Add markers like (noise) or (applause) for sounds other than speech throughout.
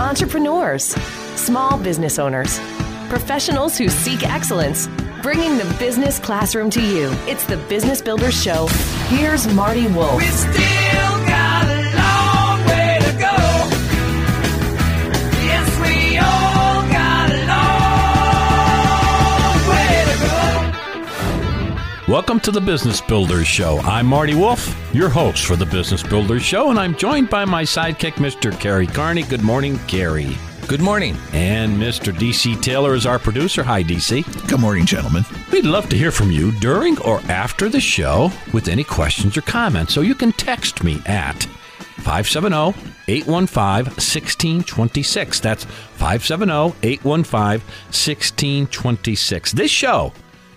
entrepreneurs, small business owners, professionals who seek excellence, bringing the business classroom to you. It's the Business Builders Show. Here's Marty Wolff. Welcome to the Business Builders Show. I'm Marty Wolff, your host for the Business Builders Show, and I'm joined by my sidekick, Mr. Kerry Kearney. Good morning, Kerry. Good morning. And Mr. DC Taylor is our producer. Hi, DC. Good morning, gentlemen. We'd love to hear from you during or after the show with any questions or comments. So you can text me at 570 815 1626. That's 570 815 1626. This show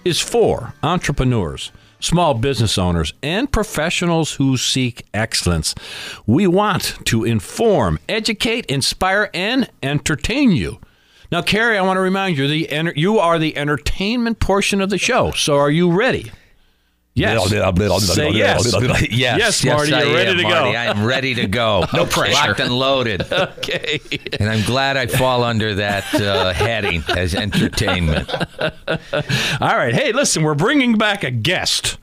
is for entrepreneurs, small business owners, and professionals who seek excellence. We want to inform, educate, inspire, and entertain you. Now, Kerry, I want to remind you the you are the entertainment portion of the show. So, are you ready? Yes. Say yes. yes, Yes, Marty, I you're ready am, to go. Marty. I am ready to go. (laughs) no pressure. Locked and loaded. (laughs) Okay. And I'm glad I fall under that uh, heading as entertainment. (laughs) All right. Hey, listen, we're bringing back a guest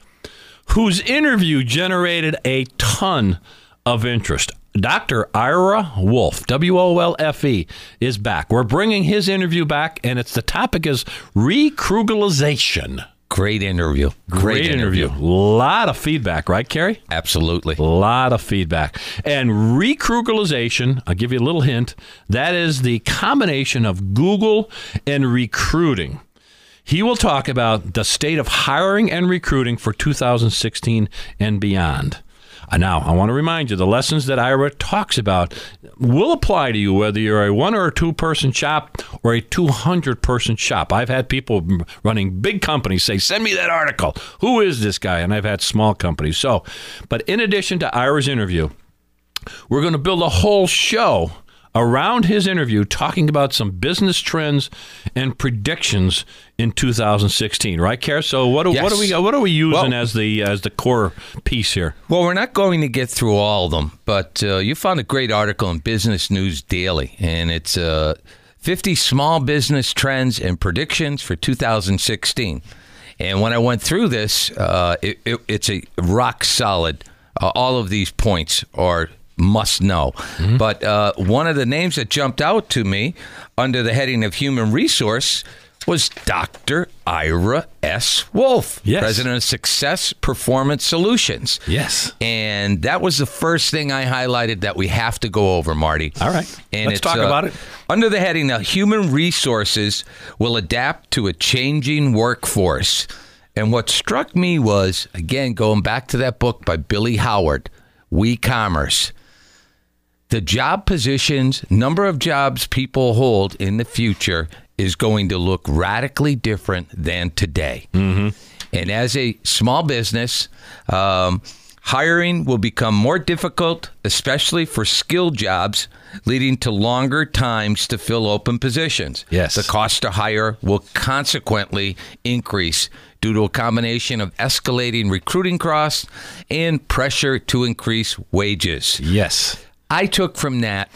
whose interview generated a ton of interest. Dr. Ira Wolfe, W O L F E, is back. We're bringing his interview back, and it's the topic is recrooglization. Great interview. Great, interview. A lot of feedback, right, Kerry? Absolutely. A lot of feedback. And recrooglization, I'll give you a little hint, that is the combination of Google and recruiting. He will talk about the state of hiring and recruiting for 2016 and beyond. Uh, Now, I want to remind you the lessons that Ira talks about will apply to you whether you're a one or a two person shop or a 200 person shop. I've had people running big companies say, Send me that article. Who is this guy? And I've had small companies. So, but in addition to Ira's interview, we're going to build a whole show around his interview talking about some business trends and predictions in 2016 right Care? so what do, what Yes. do we what are we using Well- as the as the core piece here Well, we're not going to get through all of them, but uh, you found a great article in Business News Daily, and it's uh, 50 small business trends and predictions for 2016. And when I went through this, uh, it, it, it's a rock solid. Uh, all of these points are must know. But uh, one of the names that jumped out to me under the heading of human resource was Dr. Ira S. Wolfe, Yes. president of Success Performance Solutions. yes And that was the first thing I highlighted that we have to go over, Marty. All right. And Let's it's, uh, talk about it. Under the heading of Human Resources will adapt to a changing workforce. And what struck me was, again, going back to that book by Billee Howard, We Commerce. The job positions, number of jobs people hold in the future is going to look radically different than today. Mm-hmm. And as a small business, um, hiring will become more difficult, especially for skilled jobs, leading to longer times to fill open positions. Yes. The cost to hire will consequently increase due to a combination of escalating recruiting costs and pressure to increase wages. yes I took from that,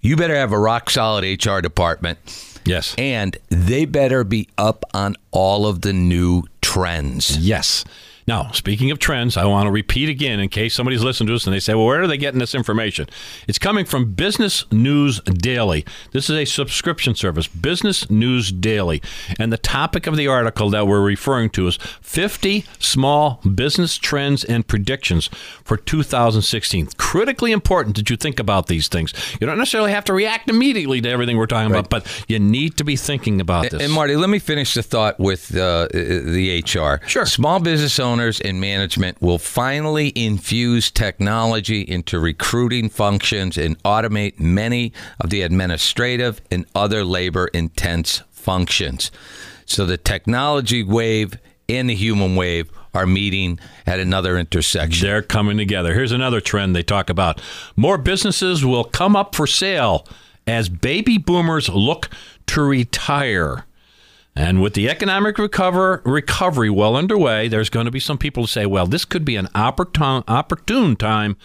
you better have a rock solid HR department. Yes. And they better be up on all of the new trends. yes now speaking of trends i want to repeat again in case somebody's listening to us and they say well where are they getting this information? It's coming from business news daily. This is a subscription service business news daily. And the topic of the article that we're referring to is 50 small business trends and predictions for 2016 critically important that you think about these things. You don't necessarily have to react immediately to everything we're talking about but you need to be thinking about this. And Marty, let me finish the thought with uh, the HR. Sure. Small business owners and management will finally infuse technology into recruiting functions and automate many of the administrative and other labor intense functions. So the technology wave and the human wave are meeting at another intersection. They're coming together. Here's another trend they talk about. More businesses will come up for sale as baby boomers look to retire. And with the economic recover, recovery well underway, there's going to be some people who say, well, this could be an opportune, opportune time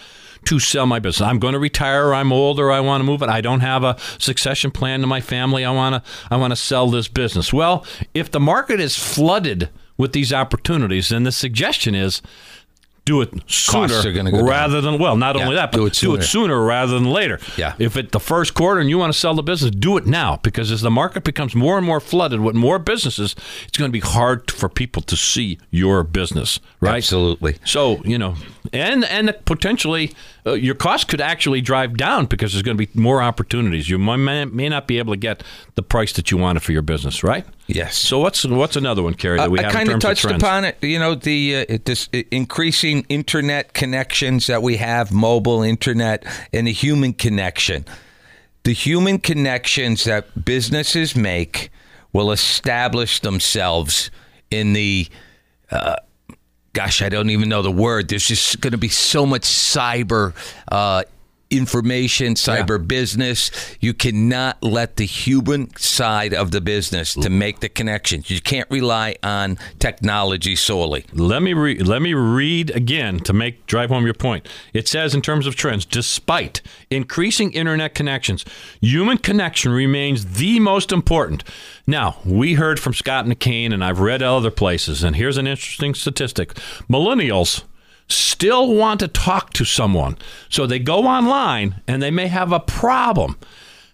to sell my business. I'm going to retire, I'm old, or I want to move it. I don't have a succession plan to my family. I want to I want to sell this business. Well, if the market is flooded with these opportunities, then the suggestion is do it sooner are gonna down. rather than well not Yeah, only that but do it do it sooner. sooner rather than later Yeah. if it the first quarter and you want to sell the business do it now because as the market becomes more and more flooded with more businesses it's going to be hard for people to see your business right Absolutely. so you know and and potentially uh, your cost could actually drive down because there's going to be more opportunities you may, may not be able to get the price that you wanted for your business right Yes. so what's what's another one Kerry that we I have kind of touched of upon it. You know, the uh, this increasing internet connections that we have, mobile internet, and the human connection. The human connections that businesses make will establish themselves in the. Uh, gosh, I don't even know the word. There's just going to be so much cyber. Uh, information cyber business you cannot let the human side of the business to make the connections you can't rely on technology solely Let me re- let me read again to make drive home your point. It says in terms of trends, despite increasing internet connections, human connection remains the most important. Now, we heard from Scott McCain and I've read other places and here's an interesting statistic. Millennials still want to talk to someone. So they go online and they may have a problem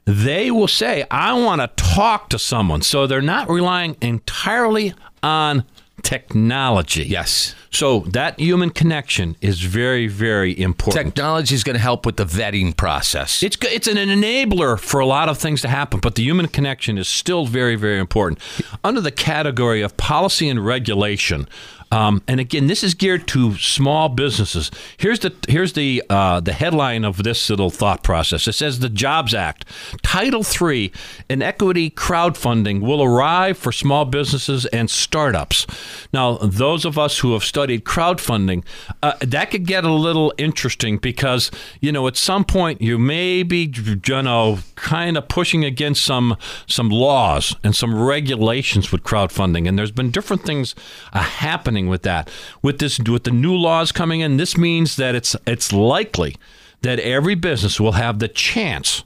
they will say, I want to talk to someone. So they're not relying entirely on technology. yes So that human connection is very, very important. technology is going to help with the vetting process it's, it's an enabler for a lot of things to happen, but the human connection is still very, very important. Under the category of policy and regulation, um, and again, this is geared to small businesses. Here's the here's the uh, the headline of this little thought process. It says the Jobs Act, Title III, and equity crowdfunding will arrive for small businesses and startups. Now, those of us who have studied crowdfunding, uh, that could get a little interesting because you know at some point you may be you know kind of pushing against some some laws and some regulations with crowdfunding, and there's been different things uh, happening with that. With this, with the new laws coming in, this means that it's it's likely that every business will have the chance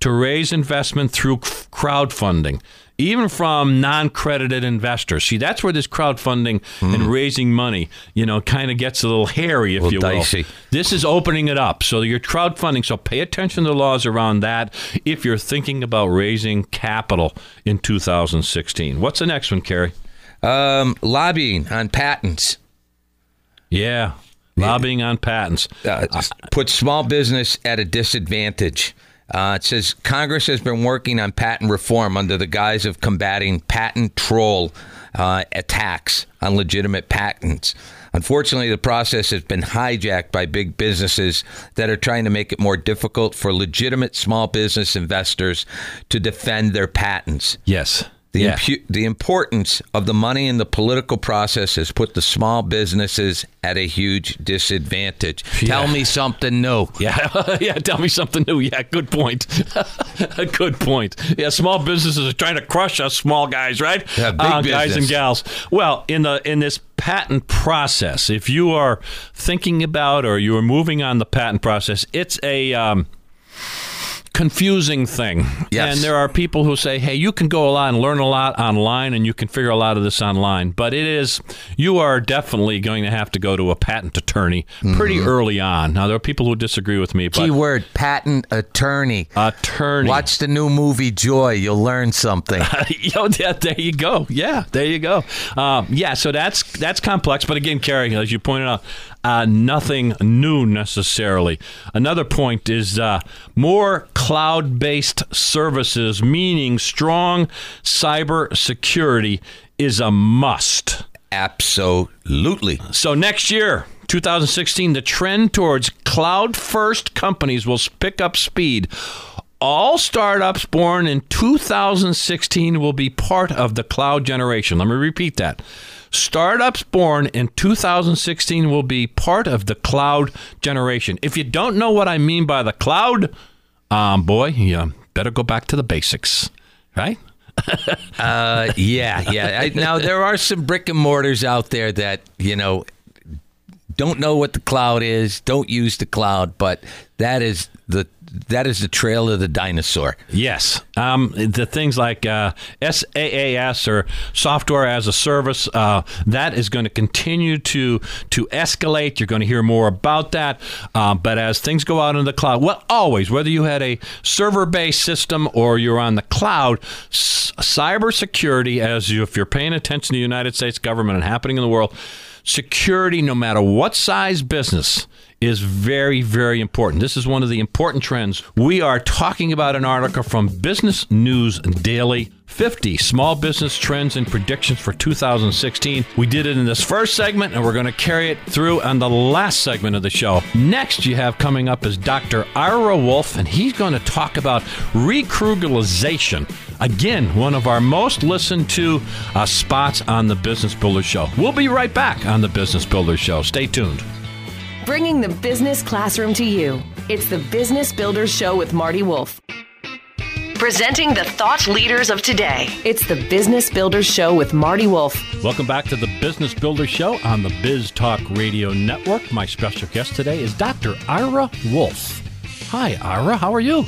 to raise investment through crowdfunding, even from non-credited investors. See, that's where this crowdfunding and hmm. raising money, you know, kind of gets a little hairy, if Little you will. dicey. This is opening it up. So you're crowdfunding. So pay attention to the laws around that if you're thinking about raising capital in 2016. What's the next one, Kerry? Um, lobbying on patents Yeah, lobbying on patents. uh, puts small business at a disadvantage. Uh, it says Congress has been working on patent reform under the guise of combating patent troll uh, attacks on legitimate patents. Unfortunately, the process has been hijacked by big businesses that are trying to make it more difficult for legitimate small business investors to defend their patents. Yes. The, yeah. impu- the importance of the money in the political process has put the small businesses at a huge disadvantage. Tell me something new. (laughs) Yeah, yeah. Tell me something new. Yeah, good point. (laughs) good point. Yeah, small businesses are trying to crush us small guys, right? Yeah, big Uh, guys and gals. Well, in the in this patent process, if you are thinking about or you are moving on the patent process, it's a um, confusing thing. Yes. And there are people who say, hey, you can go a lot and learn a lot online and you can figure a lot of this online. But it is, you are definitely going to have to go to a patent attorney pretty early on. Now, there are people who disagree with me, but Keyword patent attorney. attorney. Watch the new movie Joy. You'll learn something. (laughs) Yo, yeah, there you go. Yeah, there you go. Um, yeah, so that's that's complex. But again, Kerry, as you pointed out, uh, nothing new necessarily. Another point is uh, more cloud-based services, meaning strong cyber security, is a must. Absolutely. So next year, 2016, the trend towards cloud first companies will pick up speed. All startups born in 2016 will be part of the cloud generation. Let me repeat that. Startups born in 2016 will be part of the cloud generation. If you don't know what I mean by the cloud, um, boy, you better go back to the basics, right? (laughs) Uh, yeah, yeah. I, now there are some brick and mortars out there that you know don't know what the cloud is, don't use the cloud, but that is the that is the trail of the dinosaur. Yes. Um, the things like uh, SaaS or software as a service, uh, that is going to continue to to escalate. You're going to hear more about that. Uh, but as things go out in the cloud, well, always, whether you had a server based system or you're on the cloud, s- cybersecurity, as you, if you're paying attention to the United States government and happening in the world, security, no matter what size business, is very, very important. This is one of the important trends. We are talking about an article from Business News Daily 50 Small Business Trends and Predictions for 2016. We did it in this first segment, and we're going to carry it through on the last segment of the show. Next, you have coming up is Dr. Ira Wolfe, and he's going to talk about recrooglization. Again, one of our most listened to uh, spots on the Business Builder Show. We'll be right back on the Business Builder Show. Stay tuned. Bringing the business classroom to you. It's the Business Builders Show with Marty Wolff. Presenting the thought leaders of today. It's the Business Builders Show with Marty Wolff. Welcome back to the Business Builders Show on the Biz Talk Radio Network. My special guest today is Dr. Ira Wolfe. Hi, Ira. How are you?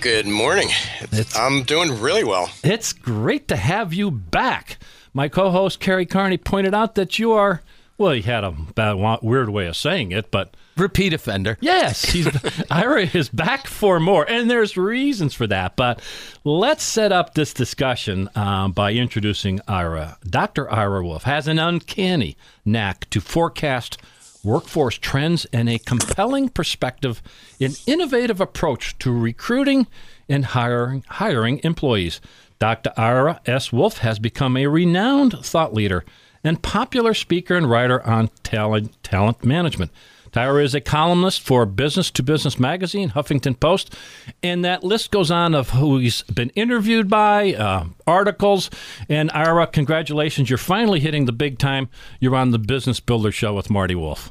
Good morning. It's- I'm doing really well. It's great to have you back. My co host, Kerry Kearney, pointed out that you are, well, he had a bad, weird way of saying it, but Repeat offender. Yes, he's (laughs) Ira is back for more, and there's reasons for that. But let's set up this discussion um, by introducing Ira. Dr. Ira Wolfe has an uncanny knack to forecast workforce trends and a compelling perspective, an innovative approach to recruiting and hiring hiring employees. Dr. Ira S. Wolfe has become a renowned thought leader and popular speaker and writer on talent talent management. Tyra is a columnist for Business to Business magazine, Huffington Post, and that list goes on of who he's been interviewed by, uh, articles. And Ira, congratulations, you're finally hitting the big time. You're on the Business Builder Show with Marty Wolff.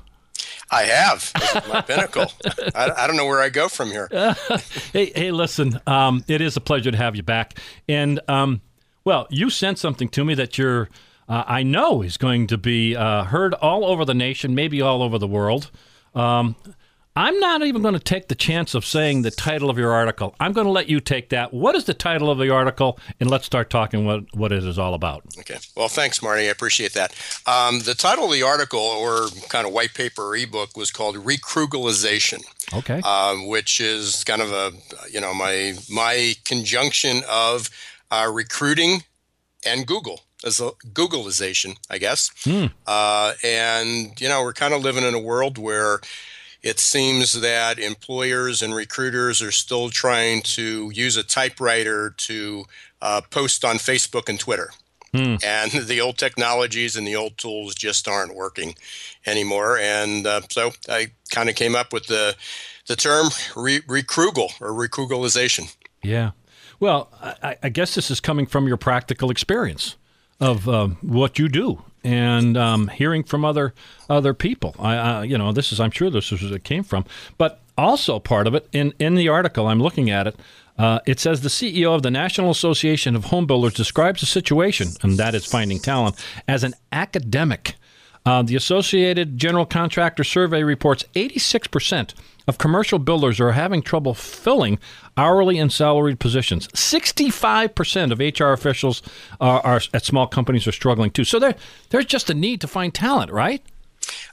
I have my pinnacle. (laughs) I, I don't know where I go from here. (laughs) Hey, hey, listen, um, it is a pleasure to have you back. And um, well, you sent something to me that you're, uh, I know, is going to be uh, heard all over the nation, maybe all over the world. Um, I'm not even going to take the chance of saying the title of your article. I'm going to let you take that. What is the title of the article? And let's start talking what, what it is all about. Okay. Well, thanks, Marty. I appreciate that. Um, the title of the article, or kind of white paper or ebook, was called "Recrooglization," Okay. um, which is kind of a you know my my conjunction of uh, recruiting and Google as a Googleization, I guess. Uh, and you know we're kind of living in a world where it seems that employers and recruiters are still trying to use a typewriter to uh, post on Facebook and Twitter. And (laughs) the old technologies and the old tools just aren't working anymore. And uh, so I kind of came up with the the term re- recrugal or recrooglization. Yeah. Well, I, I guess this is coming from your practical experience of um, what you do and um, hearing from other other people. I, you know, this is I'm sure this is where it came from, but also part of it in in the article I'm looking at it. Uh, it says the CEO of the National Association of Home Builders describes the situation, and that is finding talent, as an academic. Uh, the Associated General Contractor Survey reports 86% of commercial builders are having trouble filling hourly and salaried positions. 65% of HR officials are, are at small companies are struggling too. So there, there's just a need to find talent, right?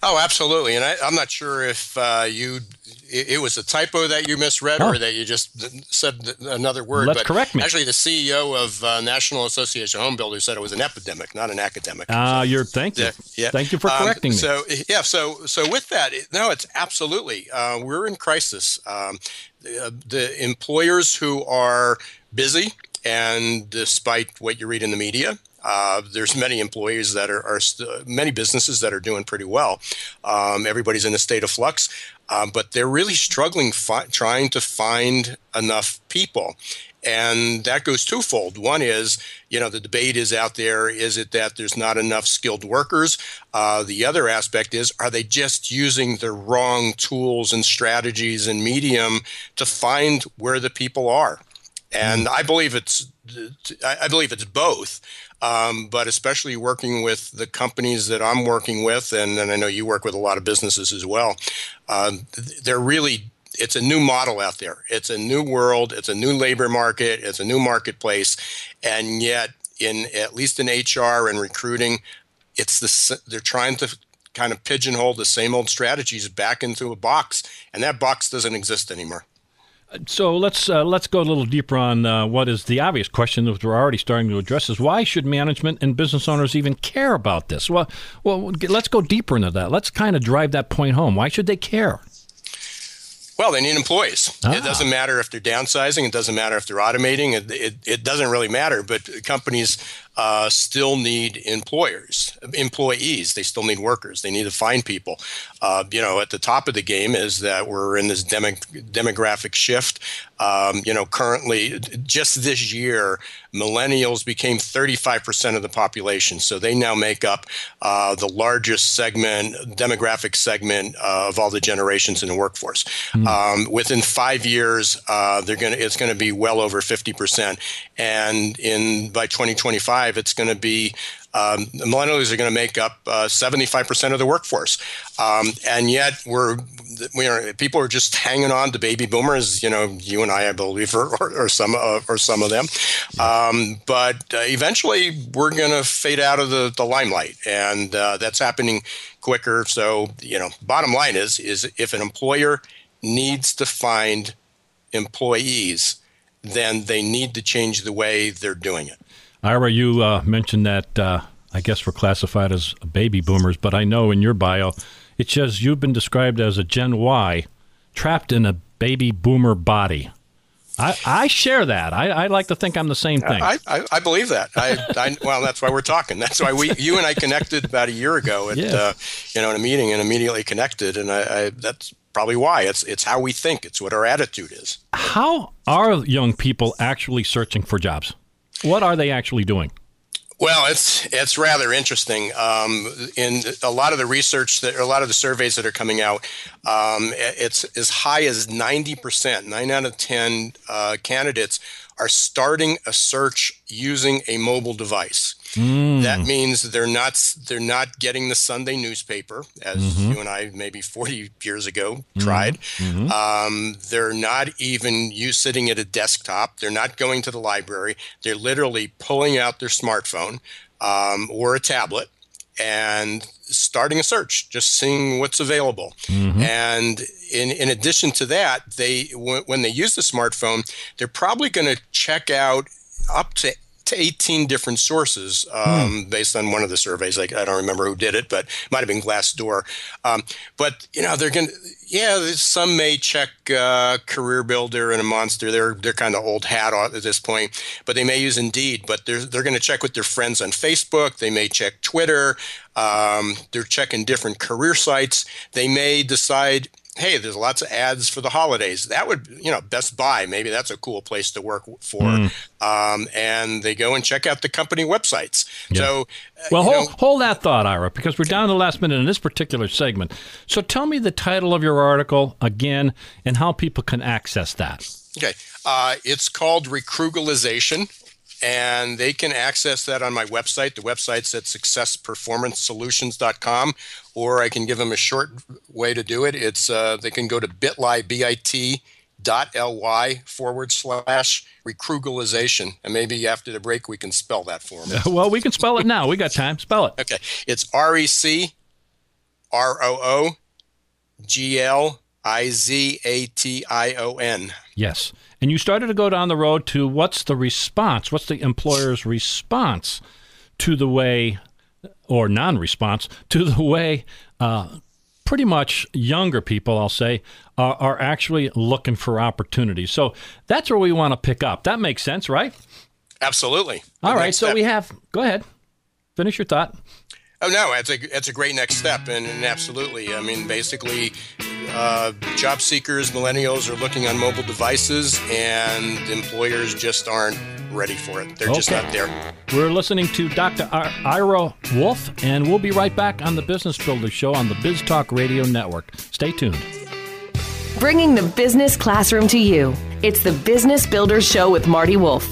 Oh, absolutely. And I, I'm not sure if uh, you it, it was a typo that you misread Oh. or that you just said another word. Let's but correct me. Actually, the CEO of uh, National Association of Home Builders said it was an epidemic, not an academic. Ah, you're thank you. Yeah. Thank you for Um, correcting me. So yeah, so so with that, no, it's absolutely uh, we're in crisis. Um, the, the employers who are busy, and despite what you read in the media. Uh, there's many employees that are, are st- many businesses that are doing pretty well. Um, everybody's in a state of flux, um, but they're really struggling fi- trying to find enough people. And that goes twofold. One is, you know, the debate is out there is it that there's not enough skilled workers? Uh, the other aspect is, are they just using the wrong tools and strategies and medium to find where the people are? And I believe it's I believe it's both. Um, but especially working with the companies that I'm working with, and, and I know you work with a lot of businesses as well. Um, they're really it's a new model out there. It's a new world. It's a new labor market. It's a new marketplace, and yet in at least in HR and recruiting, it's the they're trying to kind of pigeonhole the same old strategies back into a box, and that box doesn't exist anymore. So let's uh, let's go a little deeper on uh, what is the obvious question that we're already starting to address: is why should management and business owners even care about this? Well, well, let's go deeper into that. Let's kind of drive that point home. Why should they care? Well, they need employees. Ah. It doesn't matter if they're downsizing. It doesn't matter if they're automating. It, it, it doesn't really matter. But companies uh, still need employers, employees. They still need workers. They need to find people. Uh, you know, at the top of the game is that we're in this demo, demographic shift. Um, you know, currently, just this year, millennials became 35% of the population. So they now make up uh, the largest segment, demographic segment uh, of all the generations in the workforce. Um, within five years, uh, they're going to it's going to be well over 50%, and in by 2025, it's going to be um, millennials are going to make up uh, 75% of the workforce, um, and yet we're we are people are just hanging on to baby boomers. You know, you and I, I believe, or, or, some uh, or some of them. Um, but uh, eventually, we're going to fade out of the, the limelight, and uh, that's happening quicker. So, you know, bottom line is is if an employer needs to find employees, then they need to change the way they're doing it. Ira, you uh, mentioned that uh, I guess we're classified as baby boomers, but I know in your bio it says you've been described as a Gen Y trapped in a baby boomer body. I, I share that. I, I like to think I'm the same thing. I, I, I believe that. I, I well, that's why we're talking. That's why we, you and I connected about a year ago at, Yeah. uh, you know, in a meeting and immediately connected. And I, I, that's probably why. It's it's how we think. It's what our attitude is. How are young people actually searching for jobs? What are they actually doing? Well, it's it's rather interesting. Um, in a lot of the research that, a lot of the surveys that are coming out, um, it's as high as ninety percent, nine out of ten uh, candidates are starting a search using a mobile device. That means they're not they're not getting the Sunday newspaper, as you and I maybe forty years ago tried. Um, they're not even you sitting at a desktop. They're not going to the library. They're literally pulling out their smartphone um, or a tablet and starting a search, just seeing what's available. Mm-hmm. And in, in addition to that, they when, when they use the smartphone, they're probably going to check out up to to 18 different sources um, based on one of the surveys. Like I don't remember who did it, but it might have been Glassdoor. Um, but you know, they're going to, yeah, some may check uh, Career Builder and a Monster. They're they're kind of old hat at this point, but they may use Indeed. But they're they're going to check with their friends on Facebook. They may check Twitter. Um, they're checking different career sites. They may decide hey, there's lots of ads for the holidays. That would, you know, Best Buy, maybe that's a cool place to work for. Um, and they go and check out the company websites. So, uh, Well, hold, know, hold that thought, Ira, because we're down to the last minute in this particular segment. So tell me the title of your article again and how people can access that. okay, uh, it's called Recrooglization. And they can access that on my website. The website's at successperformancesolutions.com, or I can give them a short way to do it. It's uh, they can go to bit.ly, B-I-T dot L-Y forward slash recrooglization. And maybe after the break, we can spell that for them. (laughs) Well, we can spell it now. We got time. Spell it. Okay. It's R E C R O O G L I Z A T I O N. Yes. And you started to go down the road to what's the response? What's the employer's response to the way, or non response, to the way uh, pretty much younger people, I'll say, are, are actually looking for opportunities. So that's where we want to pick up. That makes sense, right? Absolutely. All right. So step- we have, go ahead, finish your thought. Oh no, it's a it's a great next step, and, and absolutely. I mean, basically, uh, job seekers, millennials are looking on mobile devices, and employers just aren't ready for it. They're just not there. We're listening to Dr. I- Ira Wolfe, and we'll be right back on the Business Builder Show on the Biz Talk Radio Network. Stay tuned. Bringing the business classroom to you. It's the Business Builders Show with Marty Wolff.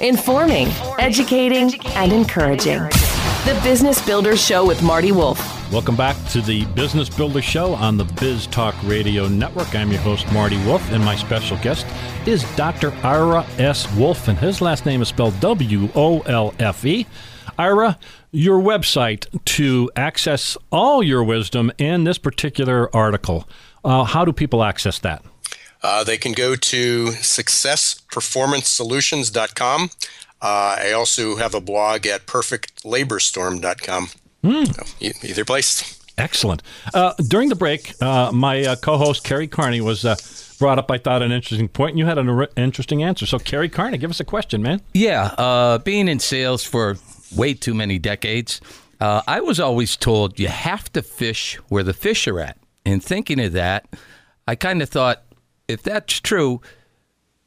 Informing, educating, and encouraging. The Business Builders Show with Marty Wolff. Welcome back to the Business Builder Show on the Biz Talk Radio Network. I'm your host, Marty Wolf, and my special guest is Dr. Ira S. Wolfe, and his last name is spelled W O L F E. Ira, your website to access all your wisdom in this particular article. Uh, how do people access that? Uh, they can go to successperformancesolutions.com. Uh, I also have a blog at perfectlaborstorm.com. So, e- either place. Excellent. Uh, during the break, uh, my uh, co-host Kerry Kearney was uh, brought up. I thought an interesting point, and you had an ar- interesting answer. So, Kerry Kearney, give us a question, man. Yeah, uh, being in sales for way too many decades, uh, I was always told you have to fish where the fish are at. And thinking of that, I kind of thought, if that's true,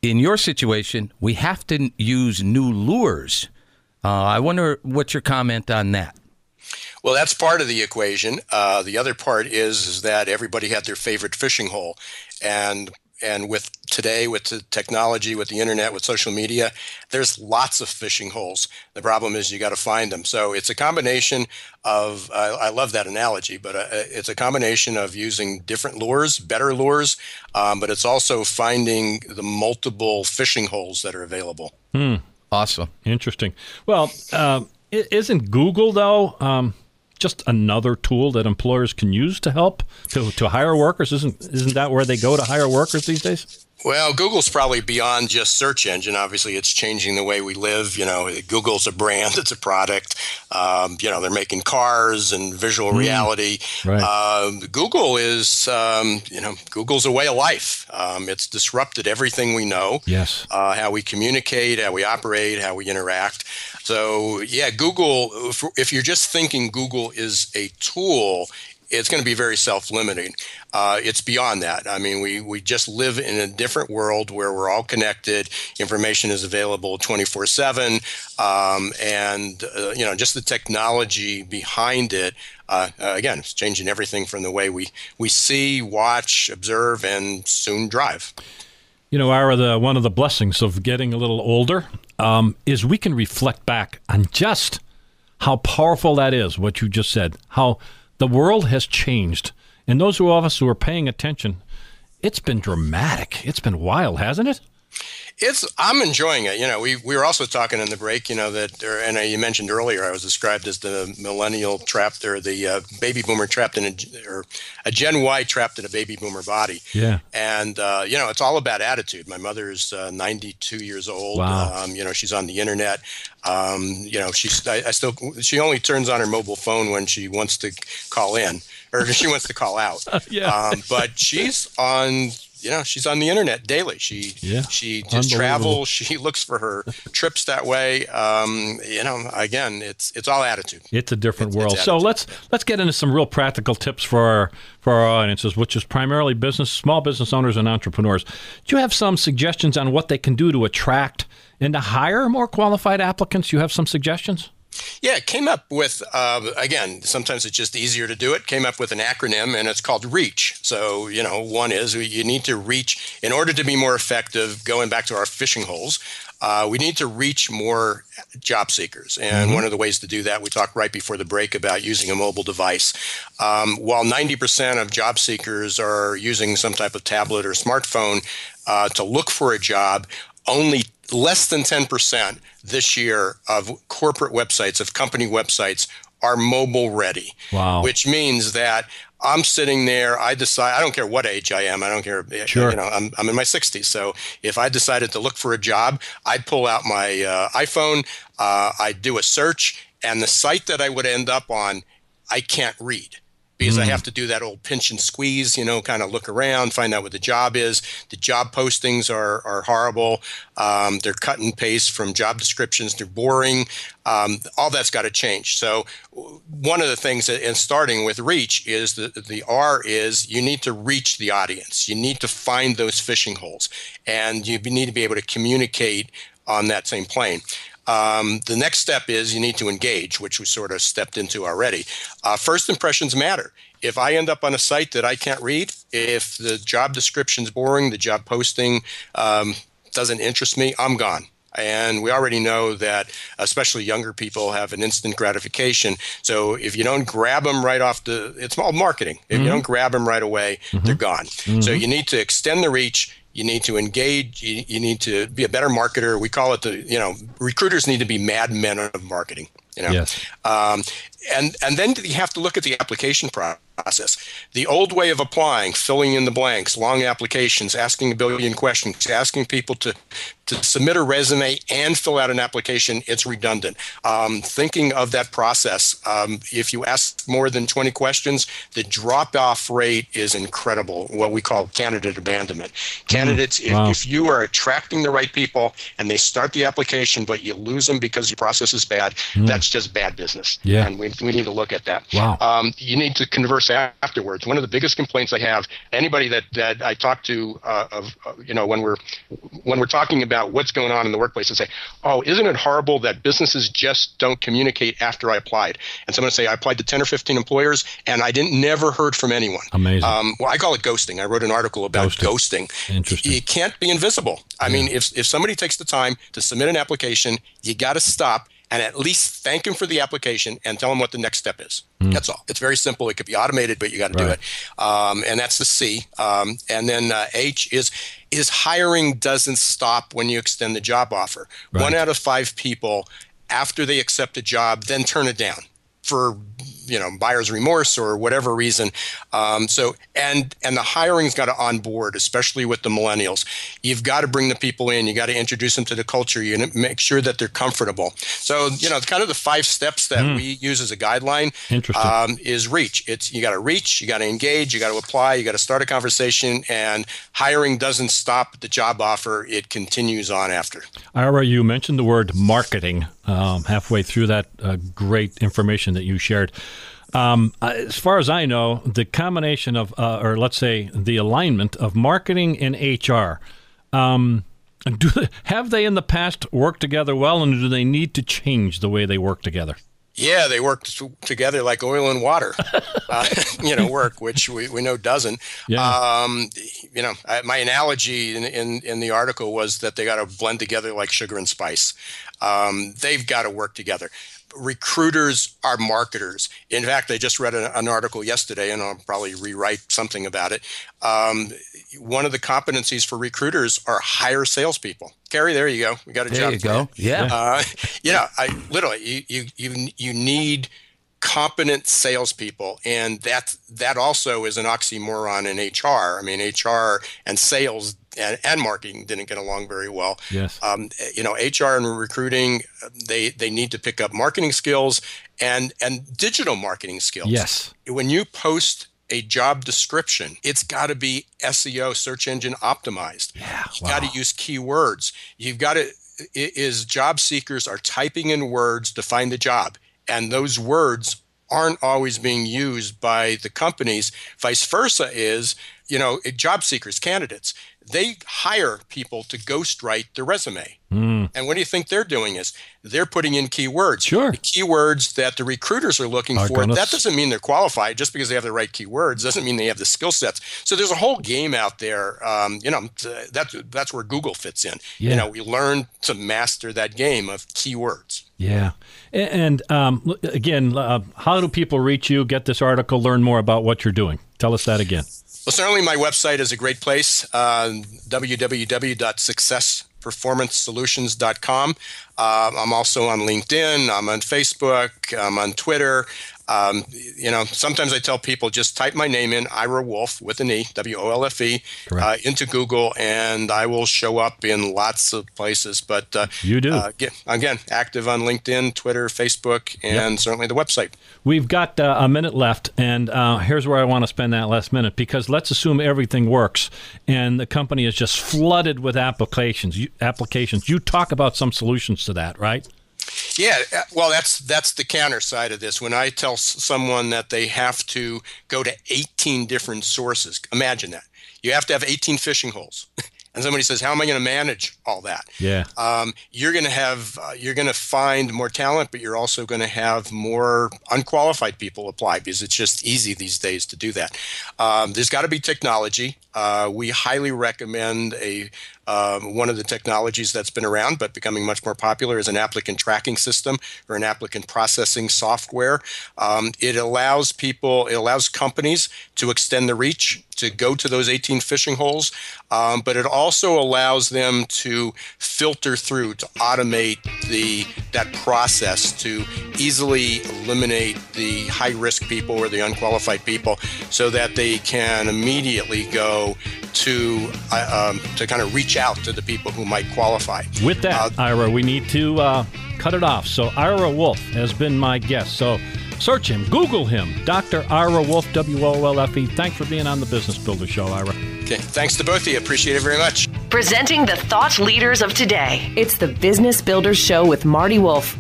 in your situation, we have to use new lures. Uh, I wonder what's your comment on that? Well, that's part of the equation. Uh, the other part is is that everybody had their favorite fishing hole, and and with today, with the technology, with the internet, with social media, there's lots of fishing holes. The problem is you got to find them. So it's a combination of. I I love that analogy, but uh, it's a combination of using different lures, better lures, um, but it's also finding the multiple fishing holes that are available. Hmm. Awesome. Interesting. Well, uh, isn't Google though um, just another tool that employers can use to help to, to hire workers? Isn't isn't that where they go to hire workers these days? Well, Google's probably beyond just search engine. Obviously, it's changing the way we live. You know, Google's a brand, (laughs) it's a product. Um, you know, they're making cars and visual reality. Right. Um, Google is, um, you know, Google's a way of life. Um, it's disrupted everything we know. Yes. Uh, how we communicate, how we operate, how we interact. So, yeah, Google, if, if you're just thinking Google is a tool, it's going to be very self-limiting. Uh, it's beyond that. I mean, we, we just live in a different world where we're all connected. Information is available 24/7, um, and uh, you know, just the technology behind it. Uh, uh, again, it's changing everything from the way we we see, watch, observe, and soon drive. You know, Ira, the one of the blessings of getting a little older um, is we can reflect back on just how powerful that is. What you just said, how the world has changed, and those of us who are paying attention, it's been dramatic. It's been wild, hasn't it? It's I'm enjoying it. You know, we, we were also talking in the break. You know that, or, and uh, you mentioned earlier, I was described as the millennial trapped or the uh, baby boomer trapped in a or a Gen Y trapped in a baby boomer body. Yeah. And uh, you know, it's all about attitude. My mother's uh, 92 years old. Wow. Um, you know, she's on the internet. Um, you know, she's I, I still she only turns on her mobile phone when she wants to call in or (laughs) she wants to call out. (laughs) Yeah. Um, but she's on. You know, she's on the internet daily. She Yeah. she just travels. (laughs) She looks for her trips that way. Um, you know, again, it's it's all attitude. It's a different It's- world. it's so let's let's get into some real practical tips for our for our audiences, which is primarily business, small business owners, and entrepreneurs. Do you have some suggestions on what they can do to attract and to hire more qualified applicants? You have some suggestions? Yeah, it came up with uh, again. Sometimes it's just easier to do it. Came up with an acronym, and it's called REACH. So you know, one is you need to reach in order to be more effective. Going back to our fishing holes, uh, we need to reach more job seekers, and one of the ways to do that, we talked right before the break about using a mobile device. Um, while 90% of job seekers are using some type of tablet or smartphone uh, to look for a job, only less than 10% this year of corporate websites, of company websites, are mobile ready. Wow. Which means that I'm sitting there, I decide, I don't care what age I am, I don't care, Sure. you know, I'm, I'm in my 60s. So if I decided to look for a job, I'd pull out my uh, iPhone, uh, I'd do a search, and the site that I would end up on, I can't read because I have to do that old pinch and squeeze, you know, kind of look around, find out what the job is. The job postings are, are horrible. Um, they're cut and paste from job descriptions. They're boring. Um, all that's got to change. So one of the things, that, and starting with reach, is the, the R is you need to reach the audience. You need to find those fishing holes, and you need to be able to communicate on that same plane. Um, the next step is you need to engage, which we sort of stepped into already. Uh, first impressions matter. if I end up on a site that I can't read, if the job description's boring, the job posting um, doesn't interest me, I'm gone. And we already know that, especially younger people, have an instant gratification. So if you don't grab them right off the, it's all marketing. If mm-hmm. you don't grab them right away, mm-hmm. they're gone. Mm-hmm. So you need to extend the reach. You need to engage. You, you need to be a better marketer. We call it the, you know, recruiters need to be madmen of marketing. You know, yes. Um, and and then you have to look at the application process. The old way of applying, filling in the blanks, long applications, asking a billion questions, asking people to to submit a resume and fill out an application, it's redundant. Um, thinking of that process, um, if you ask more than 20 questions, the drop off rate is incredible, what we call candidate abandonment. Candidates, mm, wow. if, if, you are attracting the right people and they start the application, but you lose them because your process is bad, mm. that's just bad business. Yeah. And we, we need to look at that. Wow. Um, you need to converse afterwards. One of the biggest complaints I have, anybody that, that I talk to, uh, of, uh, you know, when we're, when we're talking about what's going on in the workplace and say, "Oh, isn't it horrible that businesses just don't communicate after I applied?" And someone say, "I applied to ten or fifteen employers, and I didn't never heard from anyone." Amazing. Um, well, I call it ghosting. I wrote an article about ghosting. ghosting. Interesting. You can't be invisible. I yeah. mean, if if somebody takes the time to submit an application, you got to stop and at least thank him for the application and tell him what the next step is. Mm. That's all. It's very simple. It could be automated, but you got to right. do it. Um, and that's the C. Um, and then uh, H is is hiring doesn't stop when you extend the job offer. Right. One out of five people after they accept a job then turn it down for you know buyer's remorse or whatever reason. Um, so and and the hiring's got to onboard, especially with the millennials. You've got to bring the people in. You got to introduce them to the culture. You make sure that they're comfortable. So you know, kind of the five steps that mm. we use as a guideline. Interesting. Um, is reach. It's you got to reach. You got to engage. You got to apply. You got to start a conversation. And hiring doesn't stop at the job offer. It continues on after. Ira, you mentioned the word marketing um, halfway through that uh, great information that you shared. Um, as far as I know, the combination of, uh, or let's say, the alignment of marketing and HR, um, do they, have they in the past worked together well, and do they need to change the way they work together? Yeah, they work t- together like oil and water, (laughs) uh, (laughs) you know, work, which we, we know doesn't. Yeah. Um, you know, I, my analogy in, in, in, the article was that they got to blend together like sugar and spice. Um, they've got to work together recruiters are marketers. In fact, I just read an, an, article yesterday, and I'll probably rewrite something about it. Um, one of the competencies for recruiters are hire salespeople. Gary, there you go. We got a there job. There you go. Yeah. Uh, (laughs) you know, I literally you you you, you need competent salespeople, and that that also is an oxymoron in HR. I mean, HR and sales and, and marketing didn't get along very well. Yes. Um, you know, HR and recruiting they they need to pick up marketing skills and and digital marketing skills. Yes. When you post a job description, it's got to be SEO, search engine optimized. Yeah, you got to use keywords. You've got to is job seekers are typing in words to find the job and those words aren't always being used by the companies. Vice versa is, you know, job seekers, candidates, they hire people to ghostwrite their resume. Mm. And what do you think they're doing is they're putting in keywords. Sure. The keywords that the recruiters are looking for. That doesn't mean they're qualified. Just because they have the right keywords doesn't mean they have the skill sets. So there's a whole game out there. Um, you know, that's that's where Google fits in. Yeah. You know, we learn to master that game of keywords. Yeah. And um, again, uh, how do people reach you, get this article, learn more about what you're doing? Tell us that again. Well, certainly my website is a great place uh, www.successperformancesolutions.com. Uh, I'm also on LinkedIn, I'm on Facebook, I'm on Twitter. Um, you know, sometimes I tell people just type my name in, Ira Wolfe with an E, W O L F E, uh, into Google, and I will show up in lots of places. But uh, you do uh, get, again active on LinkedIn, Twitter, Facebook, and yep. certainly the website. We've got uh, a minute left, and uh, here's where I want to spend that last minute because let's assume everything works and the company is just flooded with applications. You, applications. You talk about some solutions to that, right? Yeah, uh, well, that's that's the counter side of this. When I tell someone that they have to go to 18 different sources, imagine that you have to have 18 fishing holes. (laughs) and somebody says, "How am I going to manage all that?" Yeah. um, you're going to have uh, you're going to find more talent, but you're also going to have more unqualified people apply because it's just easy these days to do that. Um, there's got to be technology. Uh, we highly recommend a um, one of the technologies that's been around but becoming much more popular is an applicant tracking system or an applicant processing software. Um, it allows people, it allows companies to extend the reach to go to those 18 fishing holes, um, but it also allows them to filter through to automate the that process to easily eliminate the high risk people or the unqualified people, so that they can immediately go to uh, um, to kind of reach out to the people who might qualify. With that, Ira, we need to uh, cut it off. So, Ira Wolfe has been my guest. So, search him, Google him, Dr. Ira Wolfe, W O L F E. Thanks for being on the Business Builder Show, Ira. Okay, thanks to both of you. Appreciate it very much. Presenting the thought leaders of today. It's the Business Builders Show with Marty Wolff.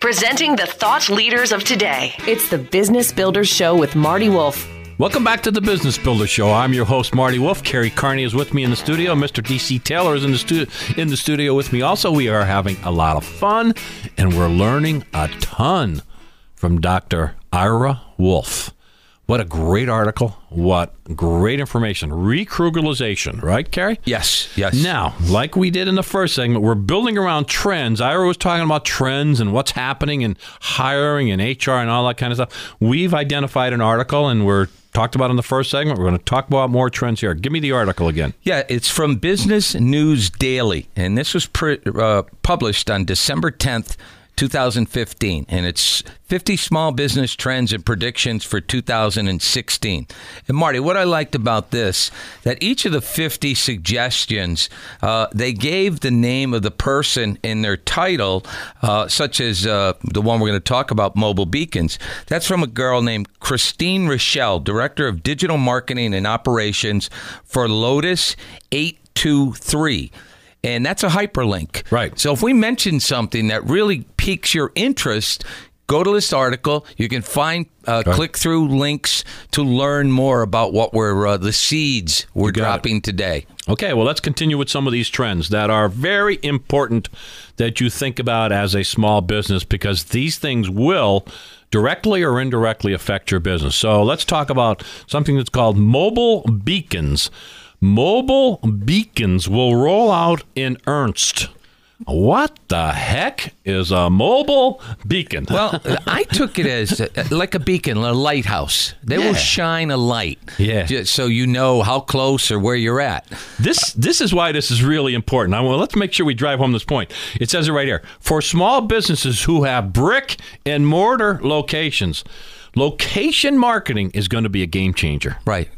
Presenting the thought leaders of today. It's the Business Builders Show with Marty Wolff. Welcome back to the Business Builder Show. I'm your host, Marty Wolff. Kerry Kearney is with me in the studio. Mr. DC Taylor is in the, stu- in the studio with me. Also, we are having a lot of fun and we're learning a ton from Dr. Ira Wolfe. What a great article. What great information. Recrooglization, right, Kerry? Yes, yes. Now, like we did in the first segment, we're building around trends. Ira was talking about trends and what's happening in hiring and HR and all that kind of stuff. We've identified an article and we're talked about in the first segment. We're going to talk about more trends here. Give me the article again. Yeah, it's from Business News Daily, and this was uh, published on December 10th, 2015, and it's 50 small business trends and predictions for 2016. And Marty, what I liked about this that each of the 50 suggestions, uh, they gave the name of the person in their title, uh, such as uh, the one we're going to talk about, mobile beacons. That's from a girl named Christine Rochelle, director of digital marketing and operations for Lotus 823 and that's a hyperlink. Right. So if we mention something that really piques your interest, go to this article. You can find uh, click through links to learn more about what we're uh, the seeds we're got it. dropping today. Okay, well, let's continue with some of these trends that are very important that you think about as a small business because these things will directly or indirectly affect your business. So let's talk about something that's called mobile beacons. Mobile beacons will roll out in earnest. What the heck is a mobile beacon? Well, (laughs) I took it as uh, like a beacon, a lighthouse. They Yeah. will shine a light, Yeah. so you know how close or where you're at. This this is why this is really important. I, well, let's make sure we drive home this point. It says it right here. For small businesses who have brick and mortar locations, location marketing is going to be a game changer. Right.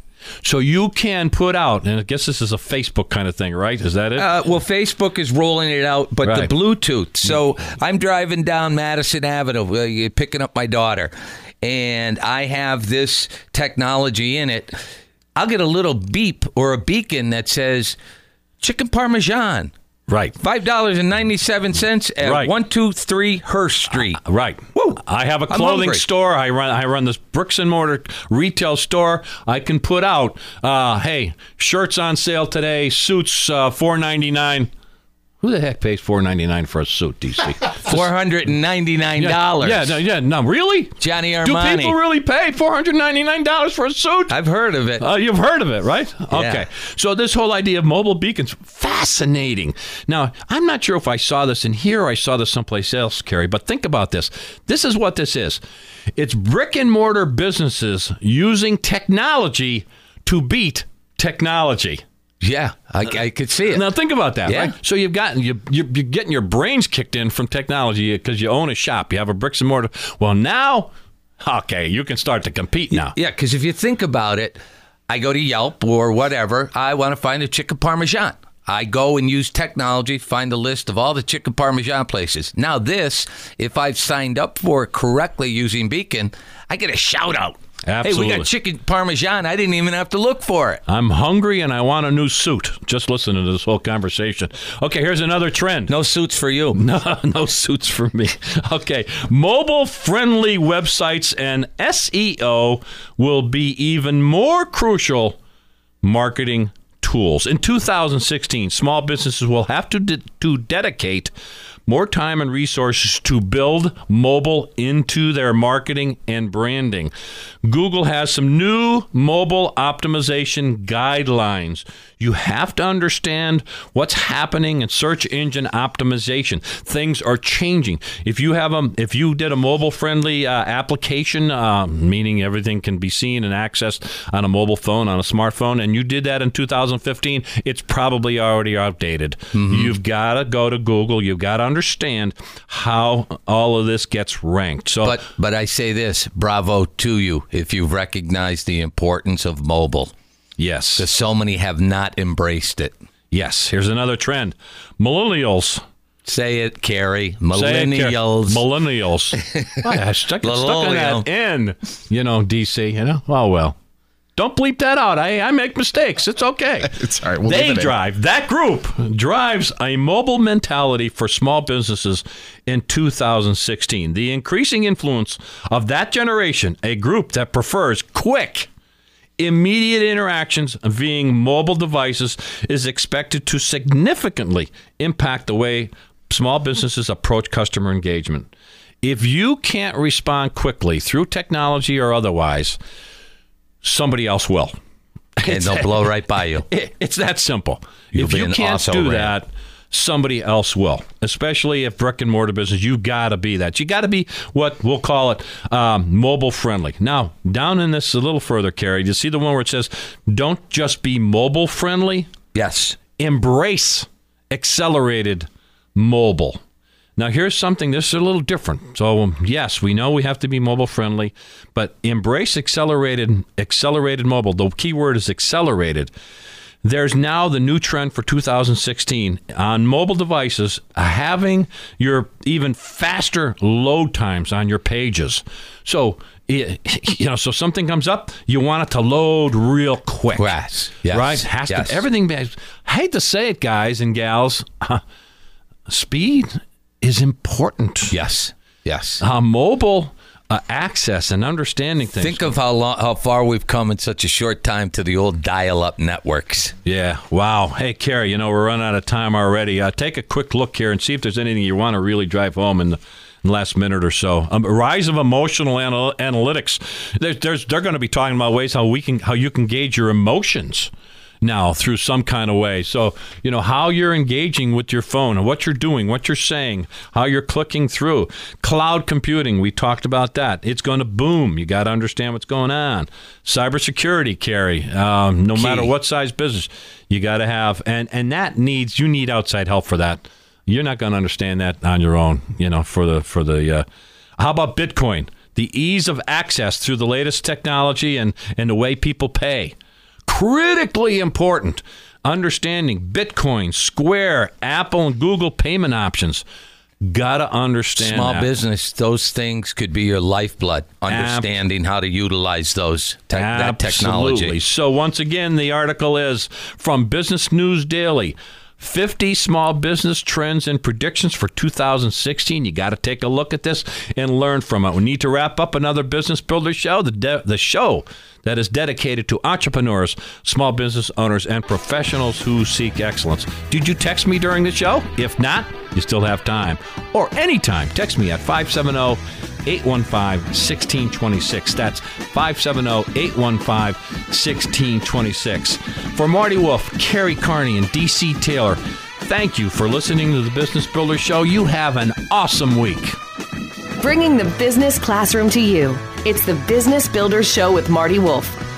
So you can put out, and I guess this is a Facebook kind of thing, right? Is that it? Uh, well, Facebook is rolling it out, but Right. the Bluetooth. So I'm driving down Madison Avenue, uh, picking up my daughter, and I have this technology in it. I'll get a little beep or a beacon that says chicken parmesan, right. five dollars and ninety seven cents at Right. one two three Hurst Street. Right. Woo. I have a clothing store. I run I run this bricks and mortar retail store. I can put out, uh, hey, shirts on sale today, suits uh, four ninety nine. Who the heck pays four ninety nine for a suit, DC? (laughs) Four hundred and ninety nine dollars. Yeah, no, yeah, no, really? Johnny Do people really pay four hundred ninety nine dollars for a suit? I've heard of it. Uh, you've heard of it, right? Okay. So this whole idea of mobile beacons, fascinating. Now, I'm not sure if I saw this in here or I saw this someplace else, Kerry, but think about this. This is what this is. It's brick and mortar businesses using technology to beat technology. Yeah, I, uh, I could see it. Now think about that, Yeah. right? So you've gotten you you're, you're getting your brains kicked in from technology because you own a shop, you have a bricks and mortar. Well, now, okay, you can start to compete now. Yeah, because if you think about it, I go to Yelp or whatever. I want to find a chicken parmesan. I go and use technology, find a list of all the chicken parmesan places. Now, this, if I've signed up for it correctly using Beacon, I get a shout out. Hey, we got chicken parmesan. I didn't even have to look for it. I'm hungry and I want a new suit. Just listen to this whole conversation. Okay, here's another trend. No suits for you. (laughs) No, no suits for me. (laughs) Okay, mobile friendly websites and SEO will be even more crucial marketing tools. In 2016, small businesses will have to, de- to dedicate more time and resources to build mobile into their marketing and branding. Google has some new mobile optimization guidelines. You have to understand what's happening in search engine optimization. Things are changing. If you have a, if you did a mobile friendly uh, application, uh, meaning everything can be seen and accessed on a mobile phone, on a smartphone, and you did that in 2015, it's probably already outdated. You've got to go to Google. You've got to understand how all of this gets ranked. So, But but I say this, bravo to you if you've recognized the importance of mobile. Yes, Because so many have not embraced it. yes. Here's another trend: millennials. Say it, Kerry. Say it, Millennials. Millennials. (laughs) Why, I stuck, stuck on that N, you know, DC, you know? Oh, well. Don't bleep that out. I, I make mistakes. It's okay. (laughs) It's all right. We'll they it in. drive, that group drives a mobile mentality for small businesses in 2016. The increasing influence of that generation, a group that prefers quick, immediate interactions via mobile devices, is expected to significantly impact the way small businesses approach customer engagement. If you can't respond quickly through technology or otherwise, somebody else will. and they'll blow right by you. It- (laughs) It's that simple. You'll if you can't do ran. that, somebody else will. Especially if brick and mortar business, you got to be that. You got to be what we'll call it um, mobile friendly. Now, down in this a little further, Kerry, you see the one where it says, "Don't just be mobile friendly, Yes. embrace accelerated mobile." Now, here's something this is a little different. So, um, yes, we know we have to be mobile friendly, but embrace accelerated accelerated mobile. The key word is accelerated. There's now the new trend for 2016 on mobile devices uh, having your even faster load times on your pages. So, (laughs) you know, so something comes up, you want it to load real quick. Yes. Yes. Right? Has Yes. to everything. I hate to say it, guys and gals. speed is important. Yes. Yes. Uh, mobile uh, access and understanding things. Think of how long, how far we've come in such a short time to the old dial-up networks. yeah. Wow. Hey, Kerry, you know, we're running out of time already. Uh, take a quick look here and see if there's anything you want to really drive home in the, in the last minute or so. Um, rise of emotional anal- analytics. There's, there's, they're going to be talking about ways how we can, how you can gauge your emotions now through some kind of way. So, you know, how you're engaging with your phone and what you're doing, what you're saying, how you're clicking through. Cloud computing, we talked about that. It's going to boom. You got to understand what's going on. Cybersecurity, Kerry, um, no Key. matter what size business, you got to have, and, and that needs, you need outside help for that. You're not going to understand that on your own, you know, for the, for the, uh, how about Bitcoin? The ease of access through the latest technology and, and the way people pay critically important. Understanding Bitcoin, Square, Apple, and Google payment options. Gotta understand Small that. business, those things could be your lifeblood. Understanding how to utilize those te- that technology. So once again, the article is from Business News Daily. 50 small business trends and predictions for 2016. You got to take a look at this and learn from it. We need to wrap up another Business Builder show, the, de- the show that is dedicated to entrepreneurs, small business owners, and professionals who seek excellence. Did you text me during the show? If not, you still have time. Or anytime, text me at 570 815 1626. That's 570 815 1626. For Marty Wolff, Kerry Kearney, and DC Taylor, thank you for listening to the Business Builder Show. You have an awesome week. Bringing the business classroom to you. It's the Business Builders Show with Marty Wolff